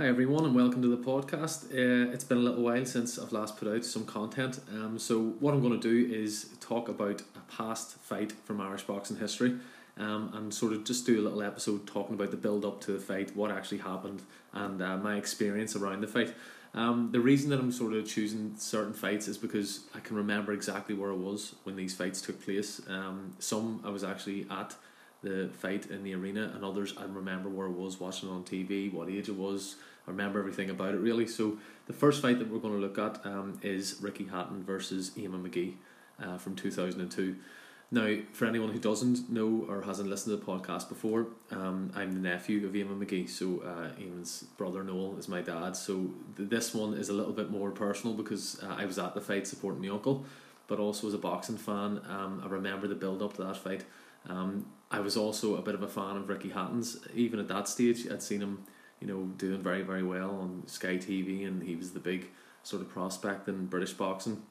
Hi everyone, and welcome to the podcast. Uh, it's been a little while since I've last put out some content, um, so what I'm going to do is talk about a past fight from Irish boxing history, um, and sort of just do a little episode talking about the build up to the fight, what actually happened, and uh, my experience around the fight. Um, the reason that I'm sort of choosing certain fights is because I can remember exactly where I was when these fights took place. Um, some I was actually at the fight in the arena, and others I remember where I was watching on TV, what age it was, I remember everything about it really. So the first fight that we're going to look at um, is Ricky Hatton versus Eamonn Magee uh, from 2002. Now, for anyone who doesn't know or hasn't listened to the podcast before, um, I'm the nephew of Eamonn Magee. So uh, Eamonn's brother Noel is my dad. So th- this one is a little bit more personal because uh, I was at the fight supporting my uncle, but also as a boxing fan, um, I remember the build up to that fight. Um, I was also a bit of a fan of Ricky Hatton's. Even at that stage, I'd seen him you know, doing very, very well on Sky TV, and he was the big sort of prospect in British boxing.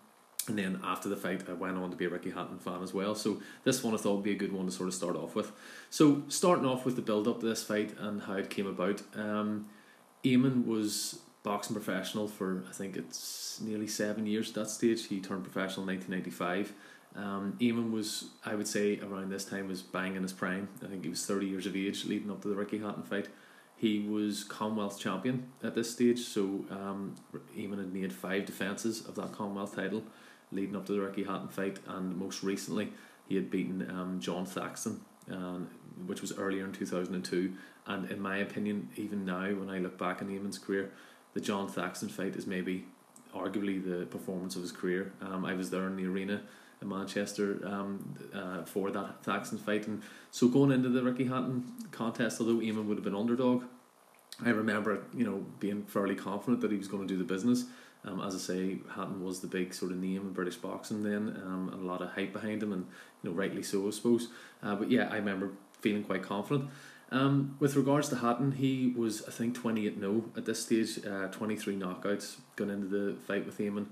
And then after the fight, I went on to be a Ricky Hatton fan as well. So this one I thought would be a good one to sort of start off with. So starting off with the build up to this fight and how it came about. Um, Eamonn was boxing professional for I think it's nearly seven years at that stage. He turned professional in 1995. Um, Eamonn was, I would say, around this time was banging his prime. I think he was 30 years of age leading up to the Ricky Hatton fight. He was Commonwealth champion at this stage, so um, Eamonn had made five defences of that Commonwealth title leading up to the Ricky Hatton fight, and most recently he had beaten um, Jon Thaxton, uh, which was earlier in 2002. And in my opinion, even now, when I look back on Eamonn's career, the Jon Thaxton fight is maybe arguably the performance of his career. Um, I was there in the arena in Manchester um, uh, for that Thaxton fight. And so going into the Ricky Hatton contest, although Eamonn would have been underdog, I remember you know being fairly confident that he was going to do the business. Um, as I say, Hatton was the big sort of name in British boxing then, um, and a lot of hype behind him, and you know rightly so, I suppose. Uh, but yeah, I remember feeling quite confident. Um, with regards to Hatton, he was I think twenty eight no at this stage, uh, twenty three knockouts going into the fight with Eamonn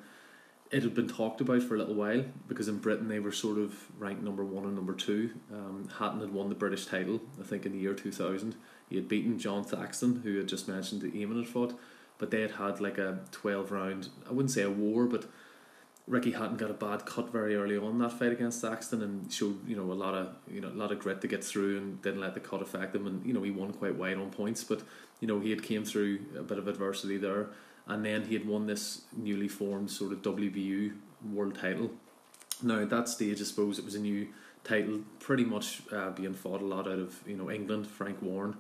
it had been talked about for a little while because in Britain they were sort of ranked number one and number two. Um, Hatton had won the British title, I think, in the year 2000. He had beaten Jon Thaxton, who had just mentioned that Eamonn had fought, but they had had like a 12 round, I wouldn't say a war, but Ricky Hatton got a bad cut very early on that fight against Thaxton and showed you know a lot of you know a lot of grit to get through and didn't let the cut affect him and you know he won quite wide on points but you know he had came through a bit of adversity there and then he had won this newly formed sort of WBU world title. Now at that stage, I suppose it was a new title, pretty much uh, being fought a lot out of you know England. Frank Warren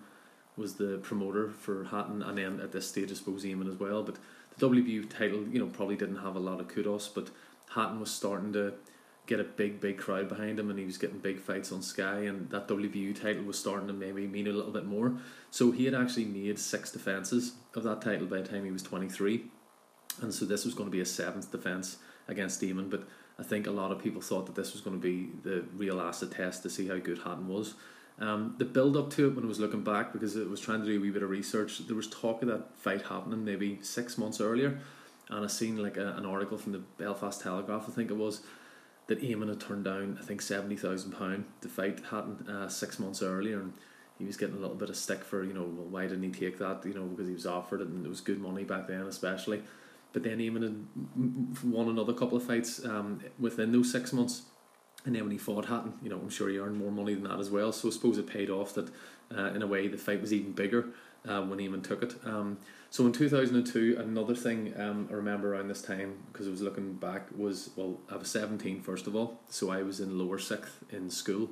was the promoter for Hatton, and then at this stage, I suppose Eamonn as well. But the WBU title, you know, probably didn't have a lot of kudos, but Hatton was starting to get a big, big crowd behind him, and he was getting big fights on Sky, and that WBU title was starting to maybe mean a little bit more. So he had actually made six defences of that title by the time he was 23, and so this was going to be a seventh defence against Eamonn, but I think a lot of people thought that this was going to be the real acid test to see how good Hatton was. Um, the build up to it when I was looking back because it was trying to do a wee bit of research, there was talk of that fight happening maybe six months earlier, and I seen like a, an article from the Belfast Telegraph, I think it was, that Eamonn had turned down I think seventy thousand pound to fight Hatton uh, six months earlier, and he was getting a little bit of stick for you know well why didn't he take that you know because he was offered it and it was good money back then especially, but then Eamonn had won another couple of fights um, within those six months. And then when he fought Hatton, you know, I'm sure he earned more money than that as well. So I suppose it paid off that, uh, in a way, the fight was even bigger uh, when Eamonn took it. Um, so in 2002, another thing um, I remember around this time, because I was looking back, was well, I was 17 first of all, so I was in lower sixth in school,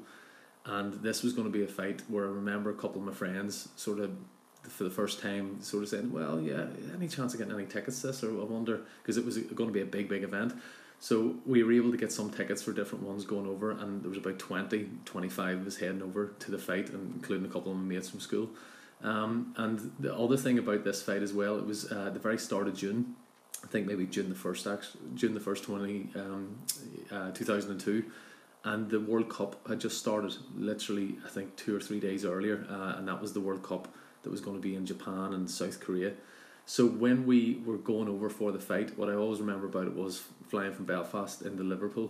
and this was going to be a fight where I remember a couple of my friends sort of for the first time sort of saying, well, yeah, any chance of getting any tickets this, or I wonder, because it was going to be a big, big event. So we were able to get some tickets for different ones going over, and there was about 20, 25 of us heading over to the fight, including a couple of my mates from school. Um, and the other thing about this fight as well, it was uh, the very start of June. I think maybe June the first, actually, June the first, twenty um, uh, two thousand and two, and the World Cup had just started. Literally, I think two or three days earlier, uh, and that was the World Cup that was going to be in Japan and South Korea. So when we were going over for the fight, what I always remember about it was flying from Belfast into Liverpool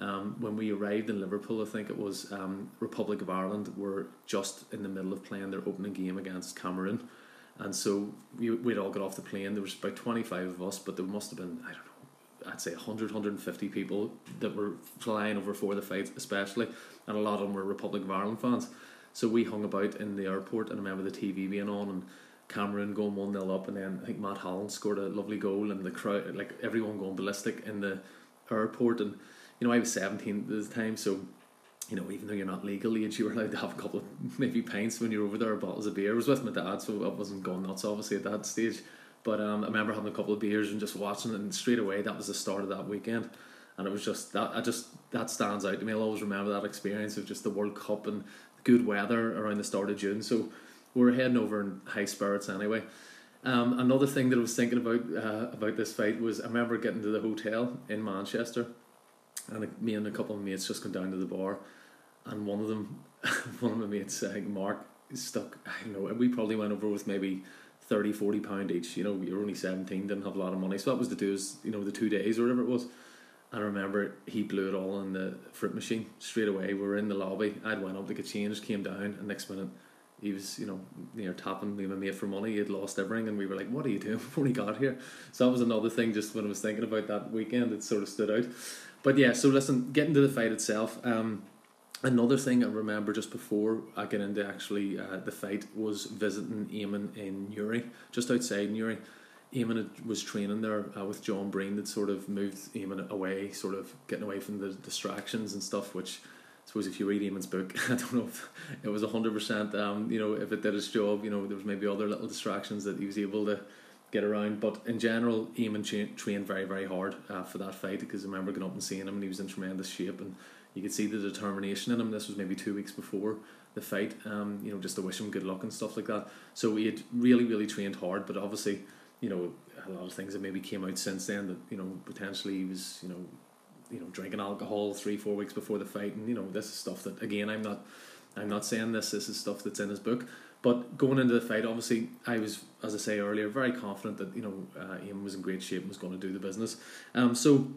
um, when we arrived in Liverpool, I think it was um, Republic of Ireland were just in the middle of playing their opening game against Cameroon, And so we, we'd all got off the plane. There was about 25 of us, but there must have been, I don't know, I'd say 100, 150 people that were flying over for the fight, especially. And a lot of them were Republic of Ireland fans. So we hung about in the airport, and I remember the TV being on, and Cameroon going 1 0 up, and then I think Matt Holland scored a lovely goal, and the crowd, like everyone going ballistic in the airport. And, you know, I was 17 at the time, so you know, even though you're not legal age, you were allowed to have a couple of maybe pints when you're over there, bottles of beer. I was with my dad, so I wasn't going nuts obviously at that stage. But um, I remember having a couple of beers and just watching and straight away that was the start of that weekend, and it was just that I just that stands out to me. I'll always remember that experience of just the World Cup and good weather around the start of June. So we were heading over in high spirits anyway. Um, another thing that I was thinking about uh, about this fight was I remember getting to the hotel in Manchester, and me and a couple of mates just gone down to the bar and one of them, one of my mates, think Mark, stuck. I don't know we probably went over with maybe 30 40 pound each. You know, you're only seventeen, didn't have a lot of money, so that was the two, you know, the two days or whatever it was. I remember he blew it all in the fruit machine straight away. We were in the lobby. I'd went up to get changed, came down, and next minute he was, you know, near tapping me my mate for money. He had lost everything, and we were like, "What are you doing before he got here?" So that was another thing. Just when I was thinking about that weekend, it sort of stood out. But yeah, so listen, getting to the fight itself. Um, Another thing I remember just before I get into actually uh, the fight was visiting Eamonn in Newry, just outside Newry. Eamonn was training there uh, with John Breen that sort of moved Eamonn away, sort of getting away from the distractions and stuff, which suppose if you read Eamonn's book, I don't know if it was 100%, um, you know, if it did its job, you know, there was maybe other little distractions that he was able to get around. But in general, Eamonn tra- trained very, very hard uh, for that fight because I remember going up and seeing him and he was in tremendous shape and you could see the determination in him. This was maybe two weeks before the fight, um, you know, just to wish him good luck and stuff like that. So he had really, really trained hard, but obviously, you know, a lot of things that maybe came out since then that you know potentially he was, you know, you know, drinking alcohol three, four weeks before the fight, and you know, this is stuff that again, I'm not, I'm not saying this. This is stuff that's in his book. But going into the fight, obviously, I was, as I say earlier, very confident that you know uh, Ian was in great shape and was going to do the business. Um, so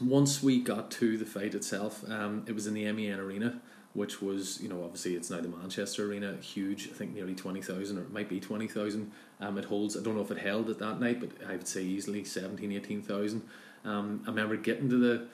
once we got to the fight itself, um, it was in the MEN Arena, which was, you know, obviously it's now the Manchester Arena, huge, I think nearly 20,000 or it might be 20,000. Um, it holds, I don't know if it held at that night, but I would say easily 17, 18,000. Um, I remember getting to the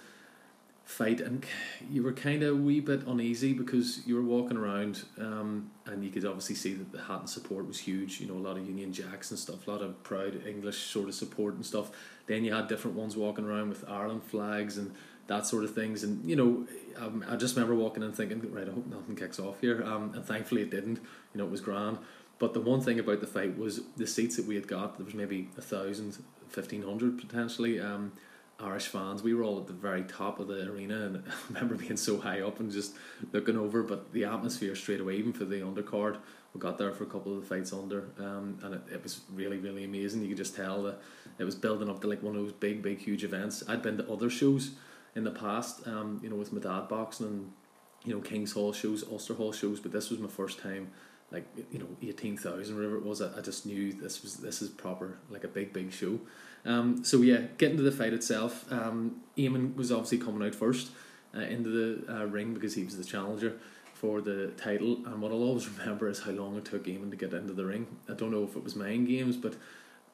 fight and you were kind of a wee bit uneasy because you were walking around um, and you could obviously see that the Hatton support was huge you know a lot of Union Jacks and stuff a lot of proud English sort of support and stuff. Then you had different ones walking around with Ireland flags and that sort of things and you know um, I just remember walking in thinking right I hope nothing kicks off here um, and thankfully it didn't you know it was grand. But the one thing about the fight was the seats that we had got there was maybe a thousand, fifteen hundred potentially um, Irish fans. We were all at the very top of the arena, and I remember being so high up and just looking over. But the atmosphere straight away, even for the undercard, we got there for a couple of the fights under, um, and it, it was really, really amazing. You could just tell that it was building up to like one of those big, big, huge events. I'd been to other shows in the past, um, you know, with my dad boxing and you know Kings Hall shows, Ulster Hall shows, but this was my first time like you know eighteen thousand whatever it was. I, I just knew this was this is proper like a big big show. Um, so yeah, getting to the fight itself, um, Eamonn was obviously coming out first uh, into the uh, ring because he was the challenger for the title. And what I'll always remember is how long it took Eamonn to get into the ring. I don't know if it was mind games, but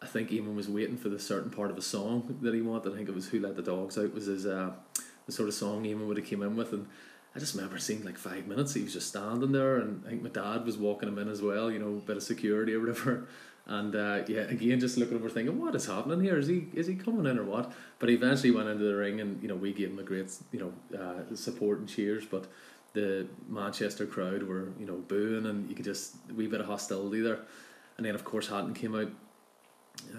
I think Eamonn was waiting for the certain part of a song that he wanted. I think it was "Who Let the Dogs Out" was his uh, the sort of song Eamonn would have came in with, and I just remember seeing like five minutes. He was just standing there, and I think my dad was walking him in as well. You know, a bit of security or whatever. And uh, yeah, again, just looking over, thinking, what is happening here? Is he is he coming in or what? But he eventually went into the ring, and you know, we gave him a great you know uh, support and cheers. But the Manchester crowd were you know booing, and you could just a wee bit of hostility there. And then of course Hatton came out,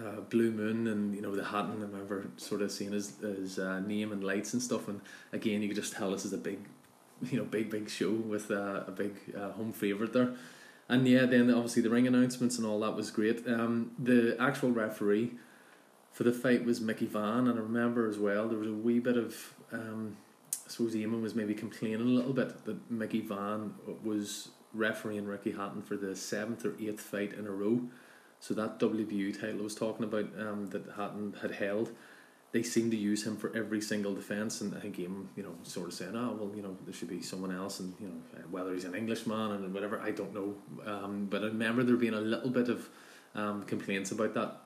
uh, Blue Moon, and you know the Hatton. I remember sort of seeing his his uh, name and lights and stuff. And again, you could just tell this is a big, you know, big big show with uh, a big uh, home favorite there and yeah, then obviously the ring announcements and all that was great. Um, the actual referee for the fight was Mickey Vann, and I remember as well there was a wee bit of um, I suppose Eamonn was maybe complaining a little bit that Mickey Vann was refereeing Ricky Hatton for the seventh or eighth fight in a row. So that WBU title I was talking about um, that Hatton had held they seem to use him for every single defence, and I think him, you know, sort of saying, "Oh, well, you know, there should be someone else," and you know, whether he's an Englishman and whatever, I don't know. Um, but I remember there being a little bit of um, complaints about that.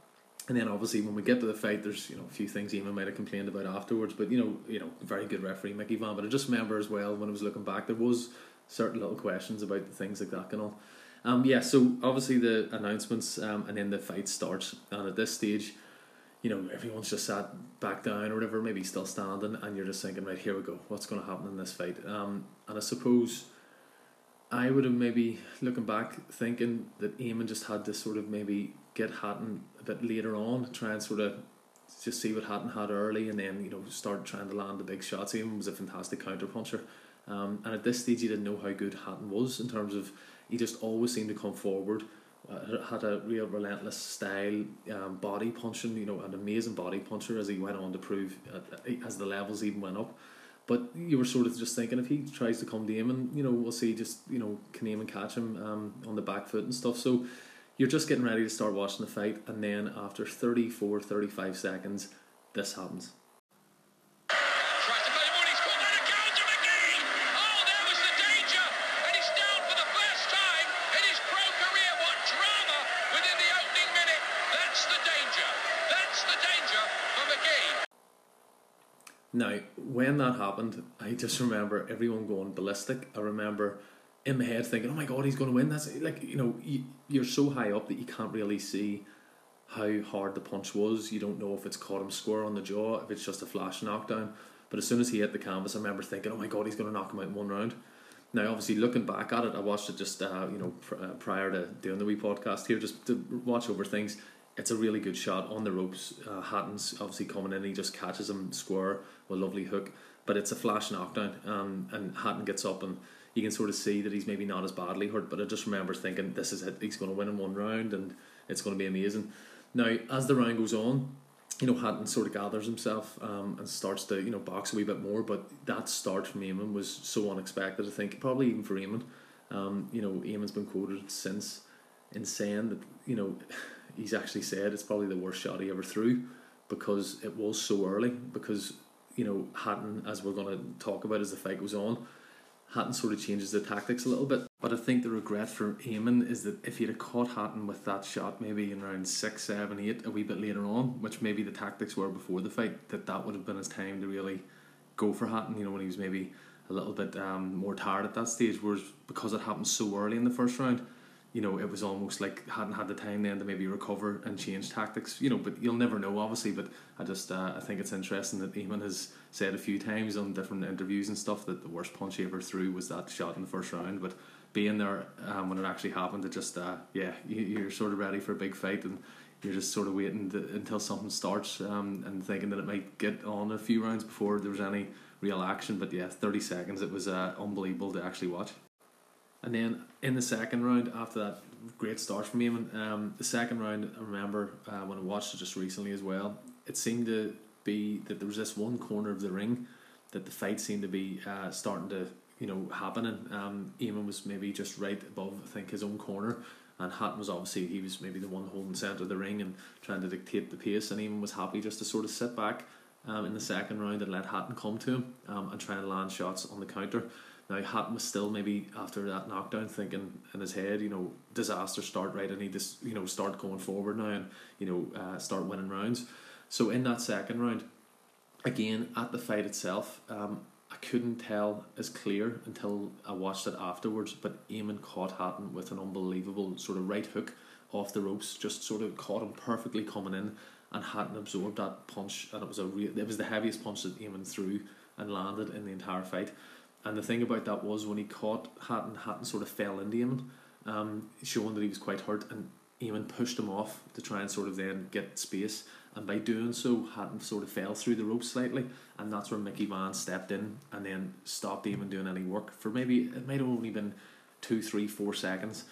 And then obviously when we get to the fight, there's you know a few things Eamonn might have complained about afterwards. But you know you know very good referee Mickey Vann. But I just remember as well when I was looking back, there was certain little questions about the things like that and all. Um, yeah, so obviously the announcements um, and then the fight starts, and at this stage, you know everyone's just sat back down or whatever, maybe still standing, and you're just thinking, right, here we go, what's going to happen in this fight? Um, and I suppose I would have maybe looking back thinking that Eamonn just had to sort of maybe get Hatton a bit later on, try and sort of just see what Hatton had early, and then you know start trying to land the big shots. Eamonn was a fantastic counter puncher, um, and at this stage he didn't know how good Hatton was in terms of he just always seemed to come forward. Uh, had a real relentless style, um, body punching. You know, an amazing body puncher as he went on to prove uh, as the levels even went up. But you were sort of just thinking if he tries to come to him, and you know, we'll see, just you know, can Eamonn catch him um, on the back foot and stuff. So you're just getting ready to start watching the fight, and then after 34, 35 seconds, this happens. Now, when that happened, I just remember everyone going ballistic. I remember in my head thinking, "Oh my god, he's going to win!" That's like you know, you, you're so high up that you can't really see how hard the punch was. You don't know if it's caught him square on the jaw, if it's just a flash knockdown. But as soon as he hit the canvas, I remember thinking, "Oh my god, he's going to knock him out in one round." Now, obviously, looking back at it, I watched it just uh, you know pr- uh, prior to doing the wee podcast here, just to watch over things. It's a really good shot on the ropes. Uh, Hatton's obviously coming in, he just catches him square with a lovely hook, but it's a flash knockdown, um, and Hatton gets up and you can sort of see that he's maybe not as badly hurt. But I just remember thinking, this is it. He's going to win in one round, and it's going to be amazing. Now, as the round goes on, you know, Hatton sort of gathers himself um, and starts to, you know, box a wee bit more. But that start from Eamonn was so unexpected, I think, probably even for Eamonn. Um, you know, Eamonn's been quoted since in saying that, you know, he's actually said it's probably the worst shot he ever threw because it was so early. Because you know Hatton, as we're going to talk about as the fight goes on, Hatton sort of changes the tactics a little bit. But I think the regret for Eamonn is that if he'd have caught Hatton with that shot, maybe in round six, seven, eight, a wee bit later on, which maybe the tactics were before the fight, that that would have been his time to really go for Hatton. You know when he was maybe a little bit um, more tired at that stage. Whereas because it happened so early in the first round, you know, it was almost like hadn't had the time then to maybe recover and change tactics. You know, but you'll never know, obviously. But I just uh, I think it's interesting that Eamonn has said a few times on different interviews and stuff that the worst punch he ever threw was that shot in the first round. But being there um, when it actually happened, it just uh, yeah, you, are sort of ready for a big fight and. You're just sort of waiting to, until something starts um, and thinking that it might get on a few rounds before there was any real action. But yeah, 30 seconds, it was uh, unbelievable to actually watch. And then in the second round, after that great start from Eamonn, um, the second round, I remember uh, when I watched it just recently as well, it seemed to be that there was this one corner of the ring that the fight seemed to be uh, starting to you know happening. Um, Eamonn was maybe just right above I think his own corner, and Hatton was obviously he was maybe the one holding centre of the ring and trying to dictate the pace, and Eamonn was happy just to sort of sit back um, in the second round and let Hatton come to him um, and try and land shots on the counter. Now Hatton was still maybe after that knockdown thinking in his head, you know, disaster start right. I need to you know start going forward now and you know uh, start winning rounds. So in that second round, again at the fight itself, um, I couldn't tell as clear until I watched it afterwards. But Eamonn caught Hatton with an unbelievable sort of right hook off the ropes, just sort of caught him perfectly coming in, and Hatton absorbed that punch, and it was a real, it was the heaviest punch that Eamonn threw and landed in the entire fight. And the thing about that was when he caught Hatton, Hatton sort of fell into him, um, showing that he was quite hurt, and Eamonn pushed him off to try and sort of then get space. And by doing so, Hatton sort of fell through the ropes slightly, and that's where Mickey Vann stepped in and then stopped Eamonn doing any work for maybe it might have only been two, three, four seconds.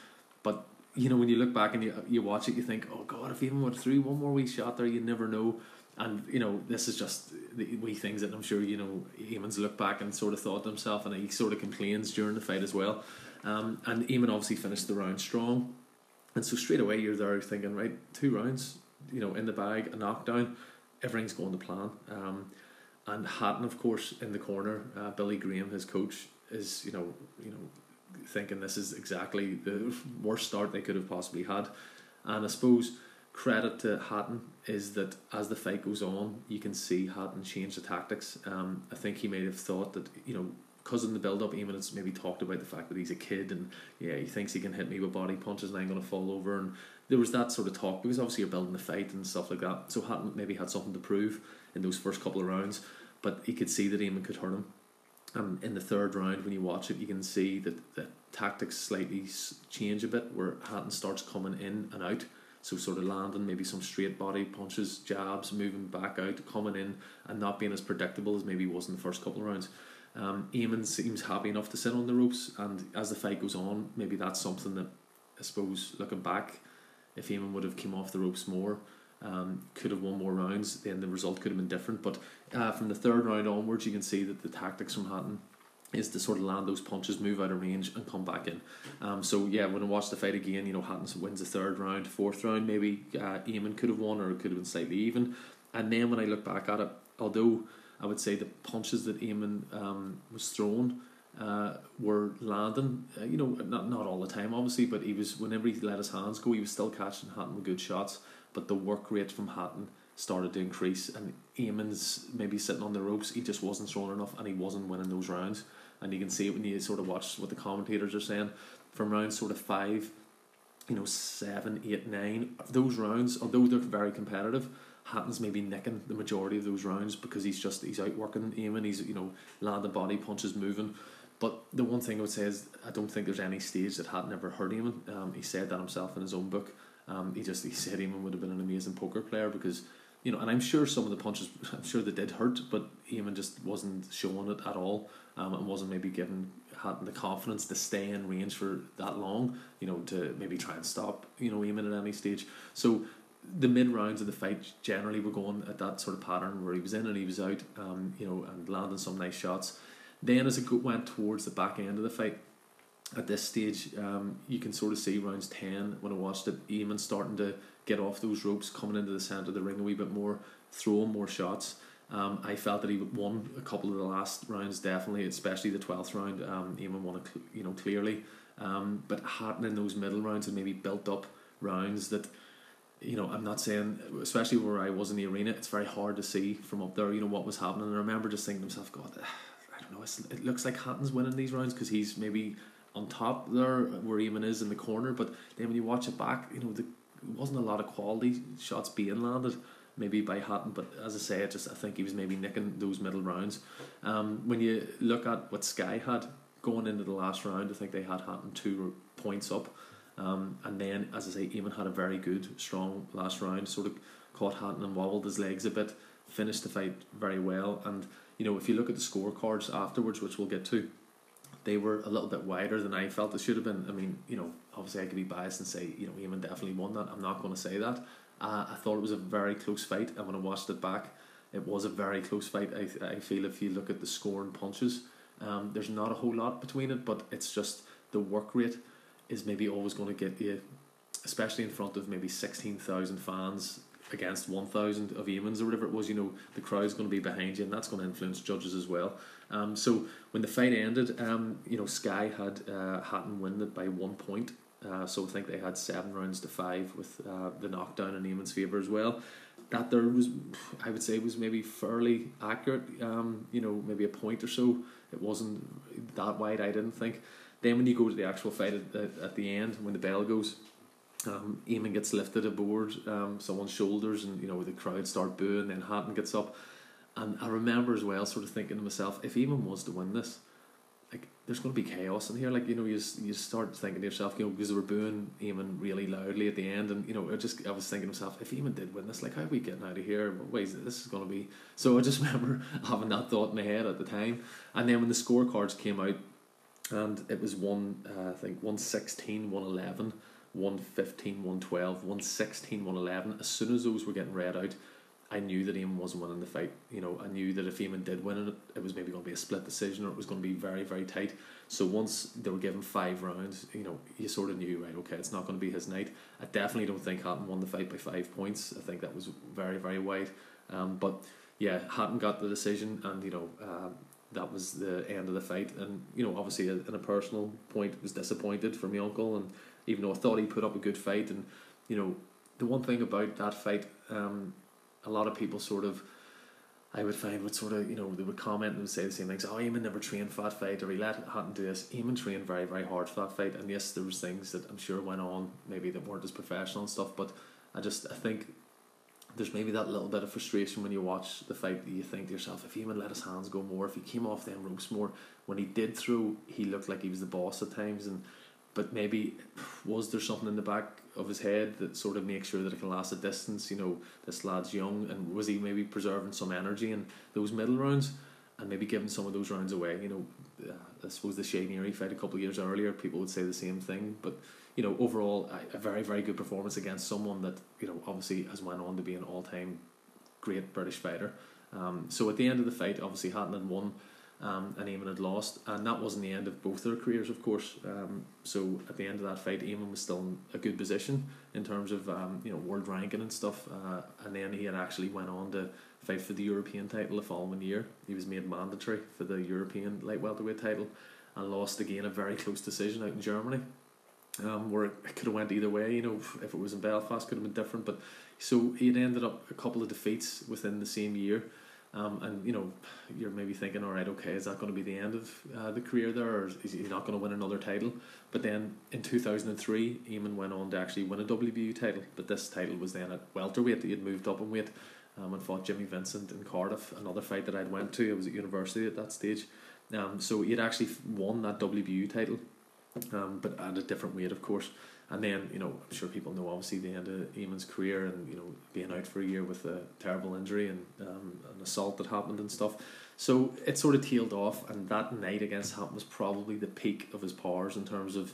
But you know, when you look back and you you watch it, you think, oh God, if Eamonn would threw one more wee shot there, you never know and you know this is just the wee things that I'm sure you know Eamonn's looked back and sort of thought to himself and he sort of complains during the fight as well. Um, and Eamonn obviously finished the round strong. And so straight away you're there thinking right two rounds you know in the bag a knockdown everything's going to plan. Um, and Hatton of course in the corner uh, Billy Graham his coach is you know you know thinking this is exactly the worst start they could have possibly had. And I suppose credit to Hatton is that as the fight goes on, you can see Hatton change the tactics. Um, I think he may have thought that you know because in the build up, even it's maybe talked about the fact that he's a kid and yeah, he thinks he can hit me with body punches and I'm going to fall over. And there was that sort of talk because obviously you're building the fight and stuff like that. So Hatton maybe had something to prove in those first couple of rounds, but he could see that Eamonn could hurt him. And in the third round, when you watch it, you can see that the tactics slightly change a bit where Hatton starts coming in and out. So sort of landing maybe some straight body punches, jabs, moving back out, coming in, and not being as predictable as maybe he was in the first couple of rounds. Um, Eamonn seems happy enough to sit on the ropes, and as the fight goes on, maybe that's something that I suppose looking back, if Eamonn would have come off the ropes more, um, could have won more rounds, then the result could have been different. But uh, from the third round onwards, you can see that the tactics from Hatton is to sort of land those punches, move out of range, and come back in. Um, so yeah, when I watch the fight again, you know Hatton wins the third round, fourth round maybe uh, Eamonn could have won or it could have been slightly even. And then when I look back at it, although I would say the punches that Eamonn um, was thrown uh, were landing. Uh, you know, not not all the time, obviously, but he was whenever he let his hands go, he was still catching Hatton with good shots. But the work rate from Hatton started to increase, and Eamonn's maybe sitting on the ropes. He just wasn't strong enough, and he wasn't winning those rounds. And you can see it when you sort of watch what the commentators are saying from round sort of five, you know, seven, eight, nine. Those rounds, although they're very competitive Hatton's maybe nicking the majority of those rounds because he's just he's outworking Eamonn. He's you know landing body punches, moving. But the one thing I would say is I don't think there's any stage that Hatton ever hurt Eamonn. Um, he said that himself in his own book. Um, he just he said Eamonn would have been an amazing poker player because you know, and I'm sure some of the punches, I'm sure they did hurt, but Eamonn just wasn't showing it at all, um, and wasn't maybe given Hatton the confidence to stay in range for that long, you know, to maybe try and stop, you know, Eamonn at any stage. So the mid rounds of the fight generally were going at that sort of pattern where he was in and he was out, um, you know, and landing some nice shots. Then as it went towards the back end of the fight, at this stage, um, you can sort of see rounds ten when I watched it, Eamonn starting to get off those ropes, coming into the centre of the ring a wee bit more, throwing more shots. Um, I felt that he won a couple of the last rounds definitely, especially the twelfth round. Um, Eamonn won it, you know, clearly. Um, but Hatton in those middle rounds and maybe built up rounds that you know, I'm not saying, especially where I was in the arena, it's very hard to see from up there, you know, what was happening. And I remember just thinking to myself, God, I don't know, it looks like Hatton's winning these rounds because he's maybe on top there where Eamonn is in the corner. But then when you watch it back, you know, the, wasn't a lot of quality shots being landed maybe by Hatton, but as I say, I just I think he was maybe nicking those middle rounds. Um, when you look at what Sky had going into the last round, I think they had Hatton two points up. Um, and then, as I say, Eamonn had a very good, strong last round. Sort of caught Hatton and wobbled his legs a bit. Finished the fight very well. And you know, if you look at the scorecards afterwards, which we'll get to, they were a little bit wider than I felt it should have been. I mean, you know, obviously I could be biased and say, you know, Eamonn definitely won that. I'm not going to say that. Uh, I thought it was a very close fight, and when I watched it back, it was a very close fight. I, I feel if you look at the score and punches, um, there's not a whole lot between it, but it's just the work rate is maybe always going to get you, especially in front of maybe 16,000 fans against 1,000 of Eamonn's or whatever it was, you know, the crowd's going to be behind you and that's going to influence judges as well. Um, so when the fight ended, um, you know, Sky had uh, Hatton win it by one point. Uh, so I think they had seven rounds to five with uh, the knockdown in Eamonn's favour as well. That there was, I would say, was maybe fairly accurate. Um, you know, maybe a point or so. It wasn't that wide. I didn't think. Then when you go to the actual fight at, at, at the end, when the bell goes, um, Eamonn gets lifted aboard um, someone's shoulders, and you know the crowd start booing. Then Hatton gets up, and I remember as well, sort of thinking to myself, if Eamonn was to win this, like there's going to be chaos in here. Like you know, you you start thinking to yourself, you know, because they were booing Eamonn really loudly at the end, and you know, I just I was thinking to myself, if Eamonn did win this, like how are we getting out of here? Ways this is going to be. So I just remember having that thought in my head at the time, and then when the scorecards came out and it was one uh, I think 116, 111, 115, 112, 116, 111. As soon as those were getting read out, I knew that Eamonn wasn't winning the fight. You know, I knew that if Eamonn did win it, it was maybe going to be a split decision or it was going to be very, very tight. So once they were given five rounds, you know, you sort of knew, right, okay, it's not going to be his night. I definitely don't think Hatton won the fight by five points. I think that was very, very wide. Um, but yeah, Hatton got the decision, and you know, uh, that was the end of the fight. And you know, obviously, in a personal point, was disappointed for my uncle. And even though I thought he put up a good fight, and you know, the one thing about that fight, um, a lot of people sort of, I would find would sort of, you know, they would comment and would say the same things. Oh, Eamonn never trained for that fight, or he let Hatton do this. Eamonn trained very, very hard for that fight, and yes, there was things that I'm sure went on, maybe that weren't as professional and stuff. But I just, I think there's maybe that little bit of frustration when you watch the fight that you think to yourself, if Eamonn let his hands go more, if he came off them ropes more, when he did throw, he looked like he was the boss at times, and but maybe was there something in the back of his head that sort of makes sure that it can last a distance? You know, this lad's young, and was he maybe preserving some energy in those middle rounds, and maybe giving some of those rounds away? You know, uh, I suppose the Shea Neary fight a couple of years earlier, people would say the same thing, but you know, overall, a, a very very good performance against someone that you know obviously has went on to be an all time great British fighter. Um, so at the end of the fight, obviously Hatton had won um, and Eamonn had lost, and that wasn't the end of both their careers, of course. Um, so at the end of that fight, Eamonn was still in a good position in terms of um, you know world ranking and stuff, uh, and then he had actually went on to fight for the European title the following year. He was made mandatory for the European light welterweight title, and lost again a very close decision out in Germany. Um, where it could have went either way, you know, if it was in Belfast, could have been different. But so he had ended up a couple of defeats within the same year, um, and you know, you're maybe thinking, all right, okay, is that going to be the end of uh, the career there, or is he not going to win another title? But then in 2003, Eamonn went on to actually win a WBU title, but this title was then at welterweight. He had moved up in weight um, and fought Jimmy Vincent in Cardiff, another fight that I'd went to. I was at university at that stage. Um, so he had actually won that WBU title, um, but at a different weight, of course. And then, you know, I'm sure people know obviously the end of Eamonn's career and, you know, being out for a year with a terrible injury and um, an assault that happened and stuff. So it sort of tailed off, and that night against Hatton was probably the peak of his powers in terms of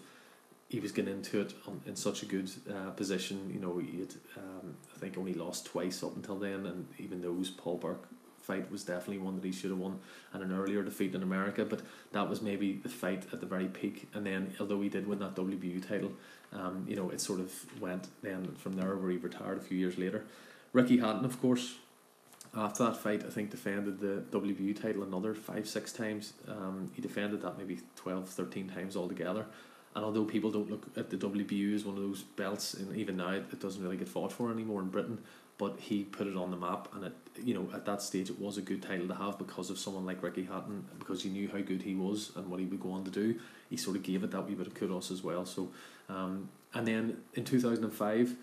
he was getting into it on, in such a good uh, position. You know, he had, um, I think, only lost twice up until then, and even those Paul Burke fight was definitely one that he should have won, and an earlier defeat in America. But that was maybe the fight at the very peak. And then, although he did win that WBU title, um, you know, it sort of went then from there where he retired a few years later. Ricky Hatton, of course, after that fight, I think defended the WBU title another five, six times. Um, he defended that maybe 12, 13 times altogether. And although people don't look at the WBU as one of those belts, and even now it doesn't really get fought for anymore in Britain, but he put it on the map, and it you know at that stage it was a good title to have because of someone like Ricky Hatton, because he knew how good he was and what he would go on to do. He sort of gave it that wee bit of kudos as well. So, um, and then in two thousand and five,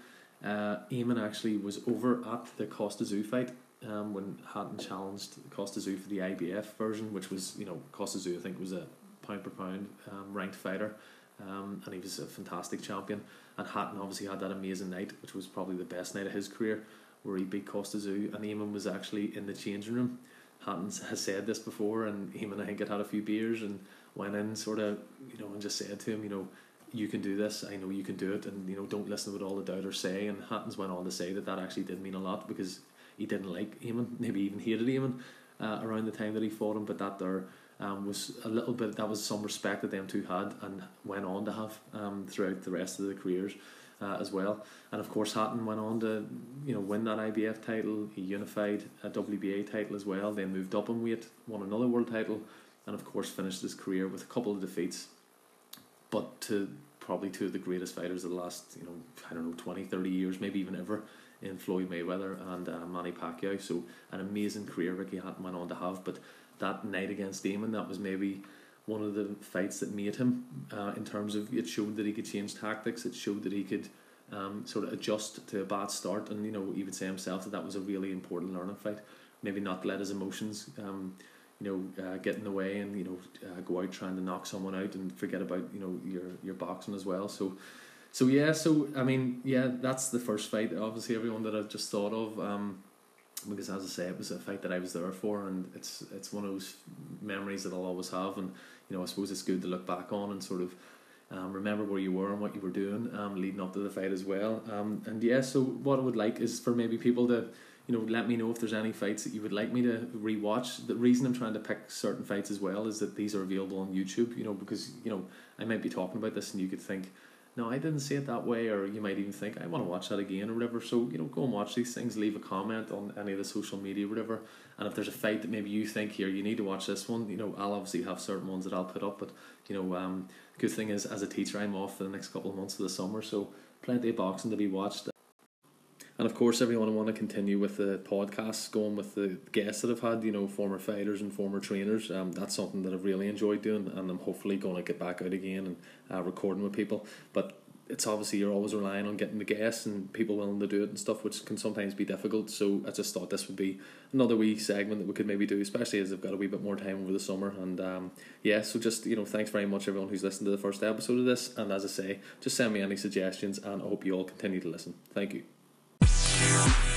uh, Eamonn actually was over at the Kostya Tszyu fight. Um, when Hatton challenged Kostya Tszyu for the IBF version, which was you know Kostya Tszyu, I think was a pound per pound um, ranked fighter, um, and he was a fantastic champion. And Hatton obviously had that amazing night, which was probably the best night of his career, where he beat Kostya Tszyu. And Eamonn was actually in the changing room. Hatton has said this before, and Eamonn I think had had a few beers and went in, sort of, you know, and just said to him, you know, you can do this. I know you can do it, and you know, don't listen to what all the doubters say. And Hatton's went on to say that that actually did mean a lot because he didn't like Eamonn, maybe even hated Eamonn uh, around the time that he fought him. But that there um, was a little bit that was some respect that them two had and went on to have um, throughout the rest of their careers. Uh, as well, and of course Hatton went on to, you know, win that IBF title. He unified a WBA title as well. Then moved up in weight, won another world title, and of course finished his career with a couple of defeats. But to probably two of the greatest fighters of the last, you know, I don't know, 20, 30 years, maybe even ever, in Floyd Mayweather and uh, Manny Pacquiao. So an amazing career Ricky Hatton went on to have. But that night against Damon, that was maybe one of the fights that made him uh, in terms of it showed that he could change tactics. It showed that he could um, sort of adjust to a bad start, and you know he would say himself that that was a really important learning fight. Maybe not let his emotions, um, you know, uh, get in the way, and you know, uh, go out trying to knock someone out and forget about you know your your boxing as well. So. So yeah, so I mean, yeah, that's the first fight. Obviously, everyone that I've just thought of. Um, because as I say, it was a fight that I was there for, and it's it's one of those memories that I'll always have, and you know I suppose it's good to look back on and sort of um, remember where you were and what you were doing um, leading up to the fight as well. Um, and yeah, so what I would like is for maybe people to you know let me know if there's any fights that you would like me to rewatch. The reason I'm trying to pick certain fights as well is that these are available on YouTube. You know because you know I might be talking about this and you could think no, I didn't see it that way, or you might even think I want to watch that again or whatever. So you know, go and watch these things. Leave a comment on any of the social media, whatever. And if there's a fight that maybe you think here, you need to watch this one. You know, I'll obviously have certain ones that I'll put up, but you know, um, good thing is as a teacher, I'm off for the next couple of months of the summer, so plenty of boxing to be watched. And of course, everyone want to continue with the podcast, going with the guests that I've had, you know, former fighters and former trainers. Um, that's something that I've really enjoyed doing, and I'm hopefully going to get back out again and uh, recording with people. But it's obviously you're always relying on getting the guests and people willing to do it and stuff, which can sometimes be difficult. So I just thought this would be another wee segment that we could maybe do, especially as I've got a wee bit more time over the summer. And um, yeah, so just you know, thanks very much everyone who's listened to the first episode of this. And as I say, just send me any suggestions, and I hope you all continue to listen. Thank you. Peace.